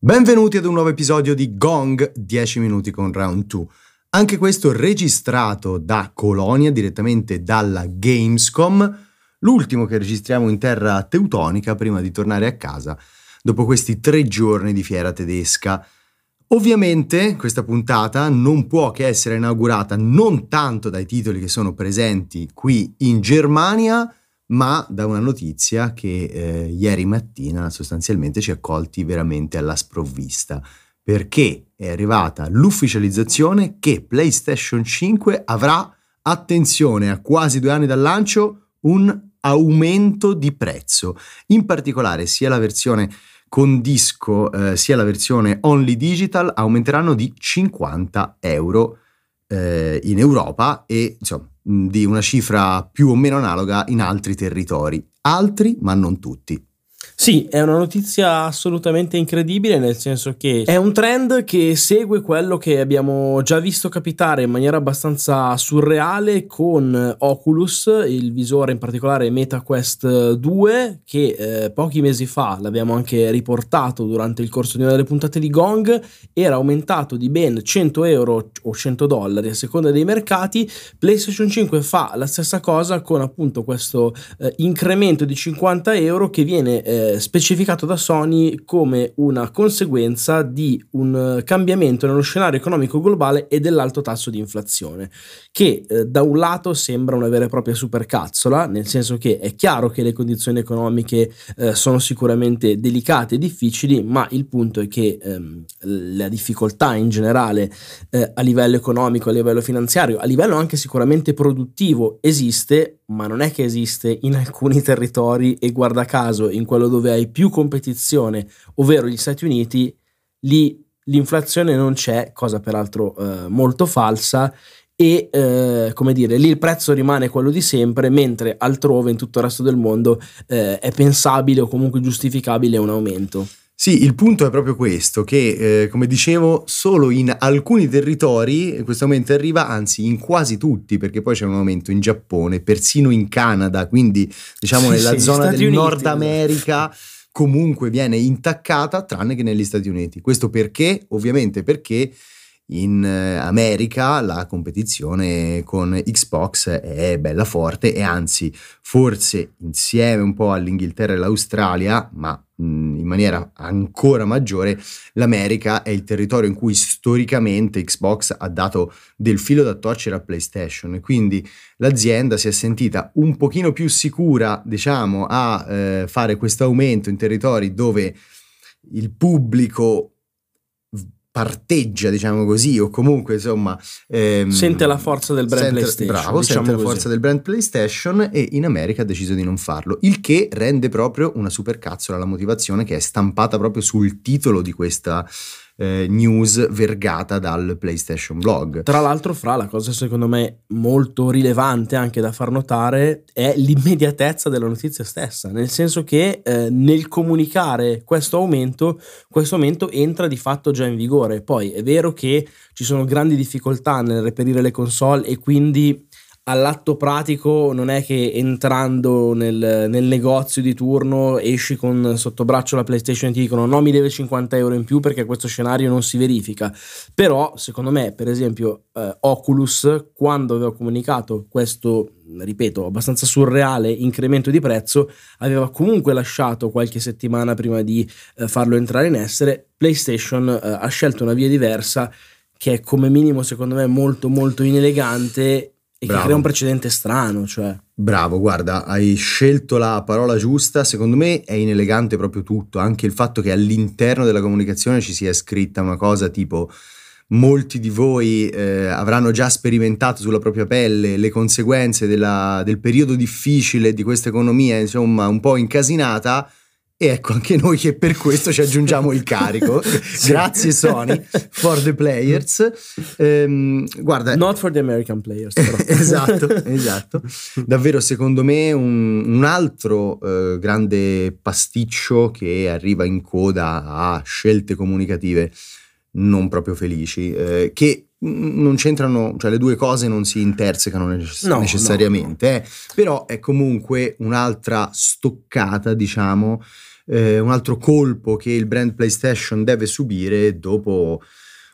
Benvenuti ad un nuovo episodio di Gong 10 minuti con Round 2. Anche questo registrato da Colonia, direttamente dalla Gamescom, l'ultimo che registriamo in terra teutonica prima di tornare a casa dopo questi tre giorni di fiera tedesca. Ovviamente questa puntata non può che essere inaugurata non tanto dai titoli che sono presenti qui in Germania, ma da una notizia che eh, ieri mattina sostanzialmente ci ha colti veramente alla sprovvista, perché è arrivata l'ufficializzazione che PlayStation 5 avrà, attenzione, a quasi due anni dal lancio, un aumento di prezzo. In particolare sia la versione con disco eh, sia la versione only digital aumenteranno di 50 euro eh, in Europa e insomma di una cifra più o meno analoga in altri territori, altri ma non tutti. Sì, è una notizia assolutamente incredibile, nel senso che è un trend che segue quello che abbiamo già visto capitare in maniera abbastanza surreale con Oculus, il visore in particolare MetaQuest 2, che eh, pochi mesi fa l'abbiamo anche riportato durante il corso di una delle puntate di Gong, era aumentato di ben 100 euro o 100 dollari a seconda dei mercati. PlayStation 5 fa la stessa cosa con appunto questo eh, incremento di 50 euro che viene eh, eh, specificato da Sony come una conseguenza di un cambiamento nello scenario economico globale e dell'alto tasso di inflazione, che eh, da un lato sembra una vera e propria supercazzola, nel senso che è chiaro che le condizioni economiche eh, sono sicuramente delicate e difficili, ma il punto è che ehm, la difficoltà in generale eh, a livello economico, a livello finanziario, a livello anche sicuramente produttivo esiste, ma non è che esiste in alcuni territori e guarda caso in quello dove hai più competizione, ovvero gli Stati Uniti, lì l'inflazione non c'è, cosa peraltro eh, molto falsa, e eh, come dire, lì il prezzo rimane quello di sempre, mentre altrove in tutto il resto del mondo eh, è pensabile o comunque giustificabile un aumento. Sì, il punto è proprio questo, che eh, come dicevo solo in alcuni territori questo aumento arriva, anzi in quasi tutti, perché poi c'è un aumento in Giappone, persino in Canada, quindi diciamo nella sì, zona del Uniti, Nord America comunque viene intaccata, tranne che negli Stati Uniti. Questo perché? Ovviamente perché in eh, America la competizione con Xbox è bella forte e anzi forse insieme un po' all'Inghilterra e all'Australia, ma in maniera ancora maggiore, l'America è il territorio in cui storicamente Xbox ha dato del filo da torcere a PlayStation. E quindi l'azienda si è sentita un pochino più sicura, diciamo, a eh, fare questo aumento in territori dove il pubblico parteggia, diciamo così, o comunque insomma... Ehm, sente la forza del brand sente, PlayStation. Bravo, diciamo sente così. la forza del brand PlayStation e in America ha deciso di non farlo, il che rende proprio una supercazzola la motivazione che è stampata proprio sul titolo di questa eh, news vergata dal PlayStation Blog. Tra l'altro, fra la cosa secondo me molto rilevante anche da far notare è l'immediatezza della notizia stessa, nel senso che eh, nel comunicare questo aumento, questo aumento entra di fatto già in vigore. Poi è vero che ci sono grandi difficoltà nel reperire le console e quindi all'atto pratico non è che entrando nel, nel, negozio di turno esci con sotto braccio la PlayStation e ti dicono no mi deve 50 euro in più perché questo scenario non si verifica. Però secondo me per esempio eh, Oculus quando aveva comunicato questo ripeto abbastanza surreale incremento di prezzo aveva comunque lasciato qualche settimana prima di eh, farlo entrare in essere. PlayStation eh, ha scelto una via diversa che è come minimo secondo me molto molto inelegante e Bravo. che crea un precedente strano, cioè. Bravo, guarda, hai scelto la parola giusta. Secondo me è inelegante proprio tutto, anche il fatto che all'interno della comunicazione ci sia scritta una cosa tipo molti di voi eh, avranno già sperimentato sulla propria pelle le conseguenze della, del periodo difficile di questa economia, insomma, un po' incasinata E ecco anche noi che per questo ci aggiungiamo il carico. sì. Grazie Sony for the players. Ehm, guarda, Not for the American players. esatto, esatto. Davvero secondo me un, un altro eh, grande pasticcio che arriva in coda a scelte comunicative non proprio felici, eh, che non c'entrano, cioè le due cose non si intersecano necess- no, necessariamente, no. Eh, però è comunque un'altra stoccata, diciamo, eh, un altro colpo che il brand PlayStation deve subire dopo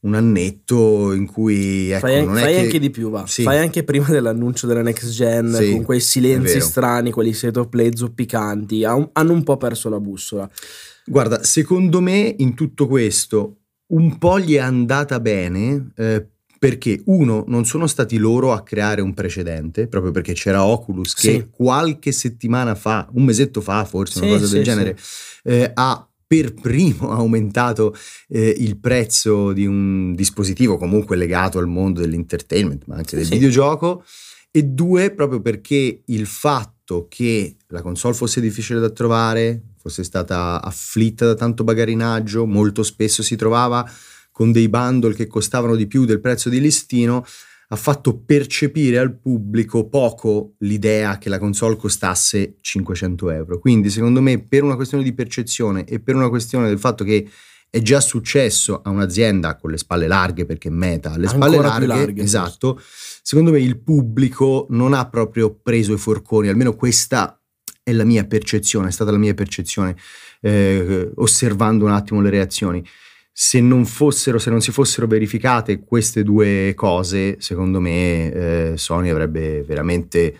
un annetto in cui ecco, fai, non fai che... anche di più va sì. fai anche prima dell'annuncio della next gen sì, con quei silenzi strani quelli set of play zoppicanti hanno un po' perso la bussola guarda secondo me in tutto questo un po' gli è andata bene eh, perché uno non sono stati loro a creare un precedente proprio perché c'era Oculus che sì. qualche settimana fa un mesetto fa forse una cosa del genere eh, ha per primo aumentato eh, il prezzo di un dispositivo comunque legato al mondo dell'entertainment, ma anche del sì. videogioco, e due, proprio perché il fatto che la console fosse difficile da trovare, fosse stata afflitta da tanto bagarinaggio, molto spesso si trovava con dei bundle che costavano di più del prezzo di listino, ha fatto percepire al pubblico poco l'idea che la console costasse 500 euro. Quindi secondo me per una questione di percezione e per una questione del fatto che è già successo a un'azienda con le spalle larghe perché Meta ha le spalle larghe, larghe, esatto, secondo me il pubblico non ha proprio preso i forconi, almeno questa è la mia percezione, è stata la mia percezione eh, osservando un attimo le reazioni. Se non fossero, se non si fossero verificate queste due cose, secondo me eh, Sony avrebbe veramente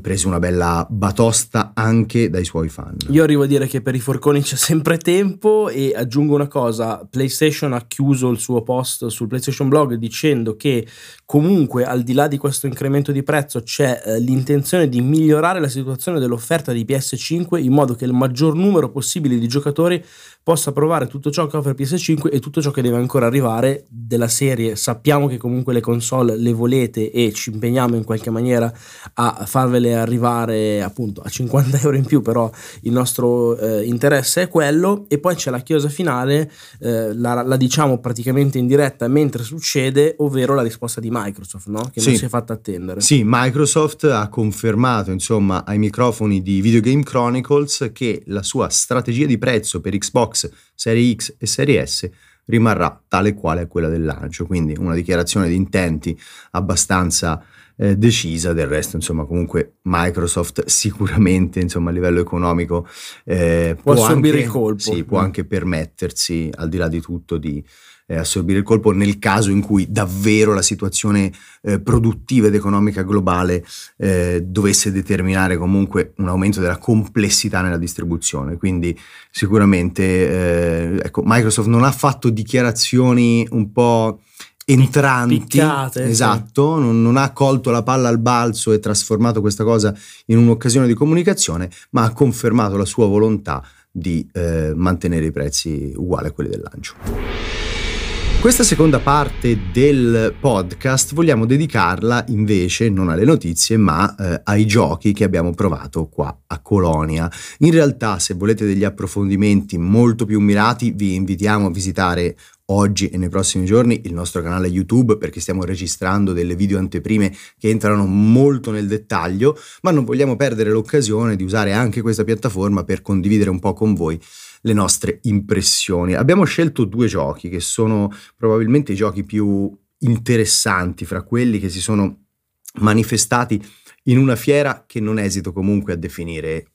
preso una bella batosta anche dai suoi fan. Io arrivo a dire che per i forconi c'è sempre tempo e aggiungo una cosa, PlayStation ha chiuso il suo post sul PlayStation Blog dicendo che comunque al di là di questo incremento di prezzo c'è eh, l'intenzione di migliorare la situazione dell'offerta di PS5 in modo che il maggior numero possibile di giocatori possa provare tutto ciò che offre PS5 e tutto ciò che deve ancora arrivare della serie. Sappiamo che comunque le console le volete e ci impegniamo in qualche maniera a farvele arrivare appunto a 50 euro in più, però il nostro eh, interesse è quello e poi c'è la chiosa finale, eh, la, la, diciamo praticamente in diretta mentre succede, ovvero la risposta di Microsoft, no? che sì. non si è fatta attendere. Sì, Microsoft ha confermato insomma ai microfoni di Video Game Chronicles che la sua strategia di prezzo per Xbox Xbox Serie X e Serie S rimarrà tale quale quella del lancio, quindi una dichiarazione di intenti abbastanza eh, decisa, del resto insomma comunque Microsoft sicuramente insomma a livello economico eh, può, può assorbire anche, il colpo, sì, può mm. anche permettersi al di là di tutto di eh, assorbire il colpo nel caso in cui davvero la situazione eh, produttiva ed economica globale eh, dovesse determinare comunque un aumento della complessità nella distribuzione. Quindi sicuramente eh, ecco, Microsoft non ha fatto dichiarazioni un po' entranti, Piccate, esatto, sì. non, non, ha colto la palla al balzo e trasformato questa cosa in un'occasione di comunicazione, ma ha confermato la sua volontà di eh, mantenere i prezzi uguali a quelli del lancio. Questa seconda parte del podcast vogliamo dedicarla invece non alle notizie ma eh, ai giochi che abbiamo provato qua a Colonia. In realtà se volete degli approfondimenti molto più mirati vi invitiamo a visitare oggi e nei prossimi giorni il nostro canale YouTube perché stiamo registrando delle video anteprime che entrano molto nel dettaglio, ma non vogliamo perdere l'occasione di usare anche questa piattaforma per condividere un po' con voi le nostre impressioni. Abbiamo scelto due giochi che sono probabilmente i giochi più interessanti fra quelli che si sono manifestati in una fiera che non esito comunque a definire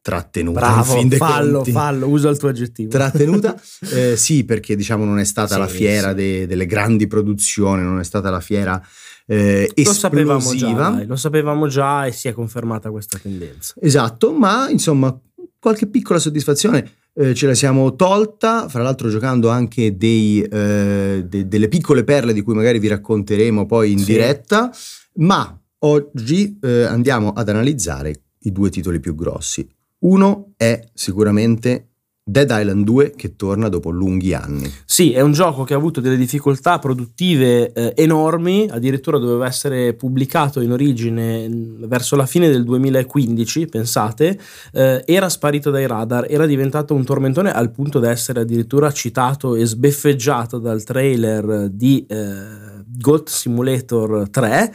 trattenuta. Bravo, in fallo, conti. fallo, usa il tuo aggettivo. Trattenuta, eh, sì, perché diciamo non è stata sì, la fiera sì. de, delle grandi produzioni, non è stata la fiera eh, lo Sapevamo già, lo sapevamo già e si è confermata questa tendenza. Esatto, ma insomma qualche piccola soddisfazione eh, ce la siamo tolta, fra l'altro giocando anche dei, eh, de- delle piccole perle di cui magari vi racconteremo poi in sì. diretta, ma oggi eh, andiamo ad analizzare i due titoli più grossi. Uno è sicuramente Dead Island 2 che torna dopo lunghi anni. Sì, è un gioco che ha avuto delle difficoltà produttive eh, enormi, addirittura doveva essere pubblicato in origine mm, verso la fine del 2015, pensate, eh, era sparito dai radar, era diventato un tormentone al punto da essere addirittura citato e sbeffeggiato dal trailer di eh, Goat Simulator 3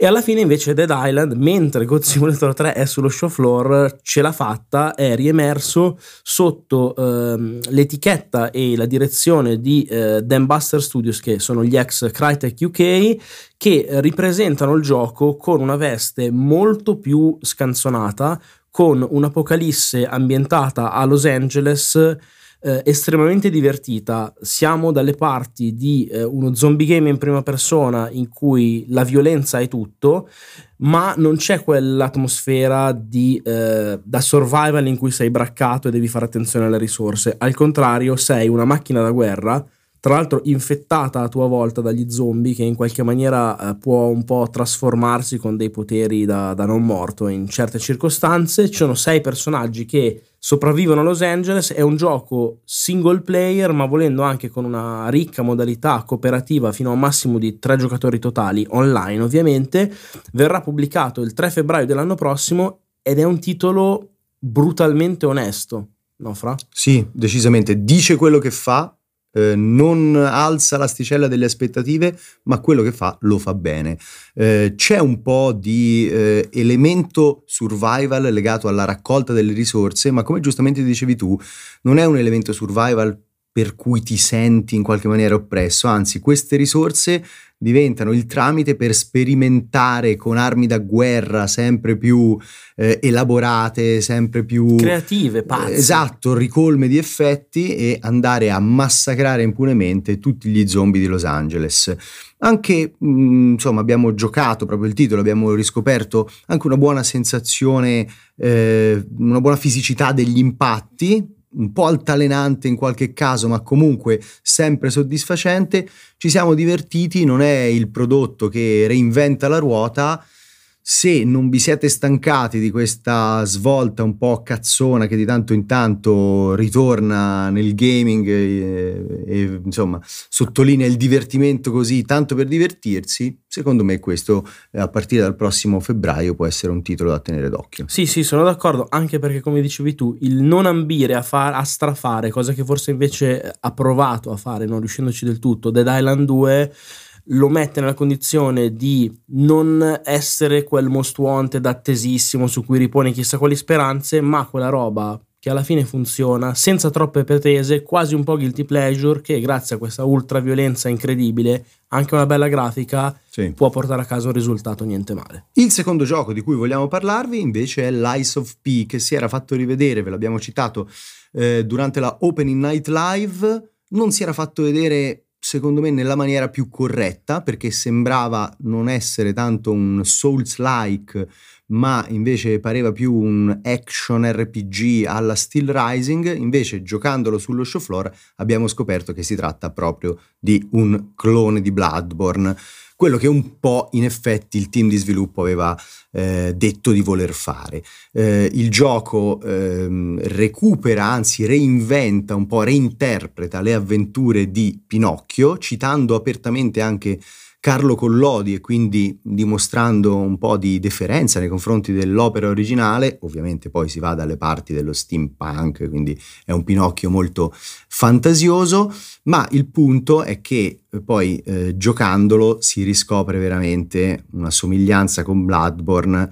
e alla fine invece Dead Island, mentre God Simulator 3 è sullo show floor, ce l'ha fatta, è riemerso sotto ehm, l'etichetta e la direzione di eh, Dan Buster Studios, che sono gli ex Crytek UK, che ripresentano il gioco con una veste molto più scanzonata, con un'apocalisse ambientata a Los Angeles eh, estremamente divertita. Siamo dalle parti di eh, uno zombie game in prima persona in cui la violenza è tutto, ma non c'è quell'atmosfera di, eh, da survival in cui sei braccato e devi fare attenzione alle risorse. Al contrario, sei una macchina da guerra tra l'altro infettata a tua volta dagli zombie che in qualche maniera eh, può un po' trasformarsi con dei poteri da, da, non morto in certe circostanze. Ci sono sei personaggi che sopravvivono a Los Angeles, è un gioco single player ma volendo anche con una ricca modalità cooperativa fino a un massimo di tre giocatori totali online ovviamente. Verrà pubblicato il 3 febbraio dell'anno prossimo ed è un titolo brutalmente onesto. No, Fra? Sì, decisamente. Dice quello che fa, eh, non alza l'asticella delle aspettative, ma quello che fa lo fa bene. Eh, c'è un po' di eh, elemento survival legato alla raccolta delle risorse, ma come giustamente dicevi tu, non è un elemento survival per cui ti senti in qualche maniera oppresso, anzi queste risorse diventano il tramite per sperimentare con armi da guerra sempre più eh, elaborate, sempre più creative, pazze. esatto, ricolme di effetti e andare a massacrare impunemente tutti gli zombie di Los Angeles. Anche, mh, mm, insomma, abbiamo giocato proprio il titolo, abbiamo riscoperto anche una buona sensazione, eh, una buona fisicità degli impatti, un po' altalenante in qualche caso, ma comunque sempre soddisfacente. Ci siamo divertiti, non è il prodotto che reinventa la ruota, se non vi siete stancati di questa svolta un po' cazzona che di tanto in tanto ritorna nel gaming e, e, insomma sottolinea il divertimento così tanto per divertirsi, secondo me questo eh, a partire dal prossimo febbraio può essere un titolo da tenere d'occhio. Sì, sì, sono d'accordo, anche perché come dicevi tu, il non ambire a, far, a strafare, cosa che forse invece ha provato a fare, non riuscendoci del tutto, Dead Island 2 lo mette nella condizione di non essere quel most wanted attesissimo su cui ripone chissà quali speranze, ma quella roba che alla fine funziona senza troppe pretese, quasi un po' guilty pleasure, che grazie a questa ultraviolenza incredibile, anche una bella grafica, sì. può portare a casa un risultato niente male. Il secondo gioco di cui vogliamo parlarvi invece è Lies of P, che si era fatto rivedere, ve l'abbiamo citato eh, durante la Opening Night Live, non si era fatto vedere secondo me nella maniera più corretta perché sembrava non essere tanto un Souls-like ma invece pareva più un action RPG alla Steel Rising, invece giocandolo sullo show floor abbiamo scoperto che si tratta proprio di un clone di Bloodborne quello che un po' in effetti il team di sviluppo aveva eh, detto di voler fare. Eh, il gioco eh, recupera, anzi reinventa un po', reinterpreta le avventure di Pinocchio, citando apertamente anche Carlo Collodi e quindi dimostrando un po' di deferenza nei confronti dell'opera originale, ovviamente poi si va dalle parti dello steampunk, quindi è un Pinocchio molto fantasioso, ma il punto è che eh, poi eh, giocandolo si riscopre veramente una somiglianza con Bloodborne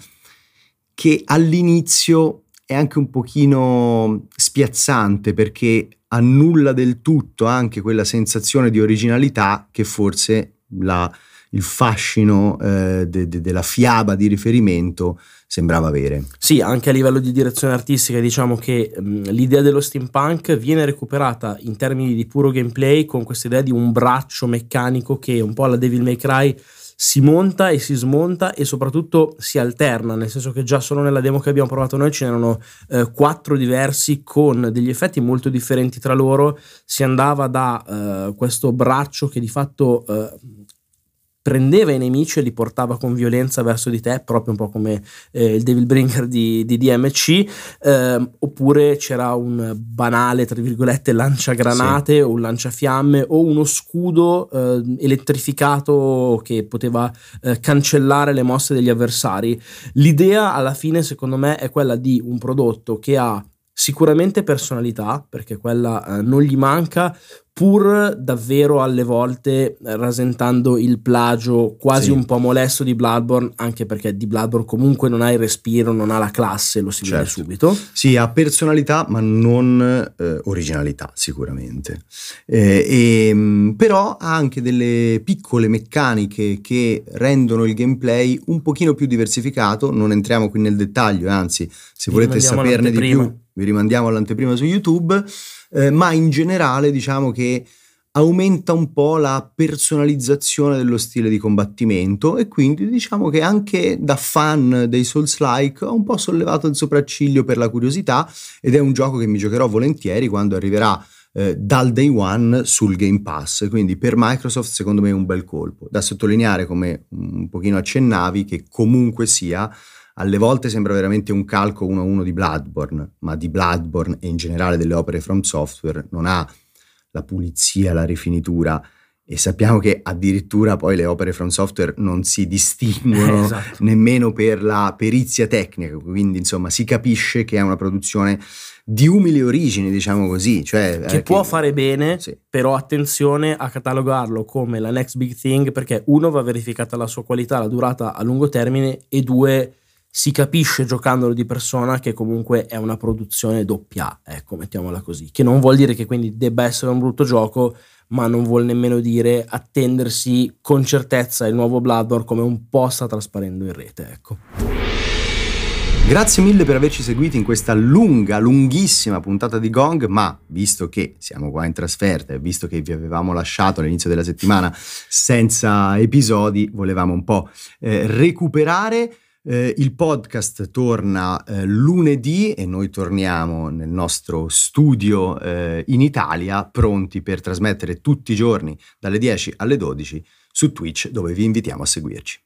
che all'inizio è anche un pochino spiazzante perché annulla del tutto anche quella sensazione di originalità che forse la, il fascino eh, de, de, della fiaba di riferimento sembrava avere. Sì, anche a livello di direzione artistica diciamo che mh, l'idea dello steampunk viene recuperata in termini di puro gameplay con questa idea di un braccio meccanico che un po' alla Devil May Cry si monta e si smonta e soprattutto si alterna, nel senso che già solo nella demo che abbiamo provato noi ce n'erano eh, quattro diversi con degli effetti molto differenti tra loro. Si andava da eh, questo braccio che di fatto eh, prendeva i nemici e li portava con violenza verso di te, proprio un po' come eh, il Devil Bringer di, di DMC, eh, oppure c'era un banale, tra virgolette, lanciagranate sì. o un lanciafiamme o uno scudo eh, elettrificato che poteva eh, cancellare le mosse degli avversari. L'idea alla fine, secondo me, è quella di un prodotto che ha sicuramente personalità, perché quella eh, non gli manca, pur davvero alle volte rasentando il plagio quasi sì. un po' molesto di Bloodborne, anche perché di Bloodborne comunque non ha il respiro, non ha la classe, lo si certo. vede subito. Sì, ha personalità, ma non eh, originalità, sicuramente. Eh, e, ehm, però ha anche delle piccole meccaniche che rendono il gameplay un pochino più diversificato. Non entriamo qui nel dettaglio, anzi, se volete saperne di più, vi rimandiamo all'anteprima su YouTube eh, ma in generale diciamo che aumenta un po' la personalizzazione dello stile di combattimento e quindi diciamo che anche da fan dei Souls-like ho un po' sollevato il sopracciglio per la curiosità ed è un gioco che mi giocherò volentieri quando arriverà eh, dal day one sul Game Pass, quindi per Microsoft secondo me è un bel colpo. Da sottolineare come un pochino accennavi che comunque sia alle volte sembra veramente un calco uno a uno di Bloodborne, ma di Bloodborne e in generale delle opere From Software non ha la pulizia, la rifinitura e sappiamo che addirittura poi le opere From Software non si distinguono esatto. nemmeno per la perizia tecnica, quindi insomma si capisce che è una produzione di umili origini, diciamo così. Cioè, che eh, può che... fare bene, sì. però attenzione a catalogarlo come la next big thing perché uno va verificata la sua qualità, la durata a lungo termine e due si capisce giocandolo di persona che comunque è una produzione doppia, ecco, mettiamola così, che non vuol dire che quindi debba essere un brutto gioco, ma non vuol nemmeno dire attendersi con certezza il nuovo Bloodborne come un po' sta trasparendo in rete, ecco. Grazie mille per averci seguiti in questa lunga, lunghissima puntata di Gong, ma visto che siamo qua in trasferta e visto che vi avevamo lasciato all'inizio della settimana senza episodi, volevamo un po' eh, recuperare. Eh, il podcast torna eh, lunedì e noi torniamo nel nostro studio eh, in Italia pronti per trasmettere tutti i giorni dalle 10 alle 12 su Twitch dove vi invitiamo a seguirci.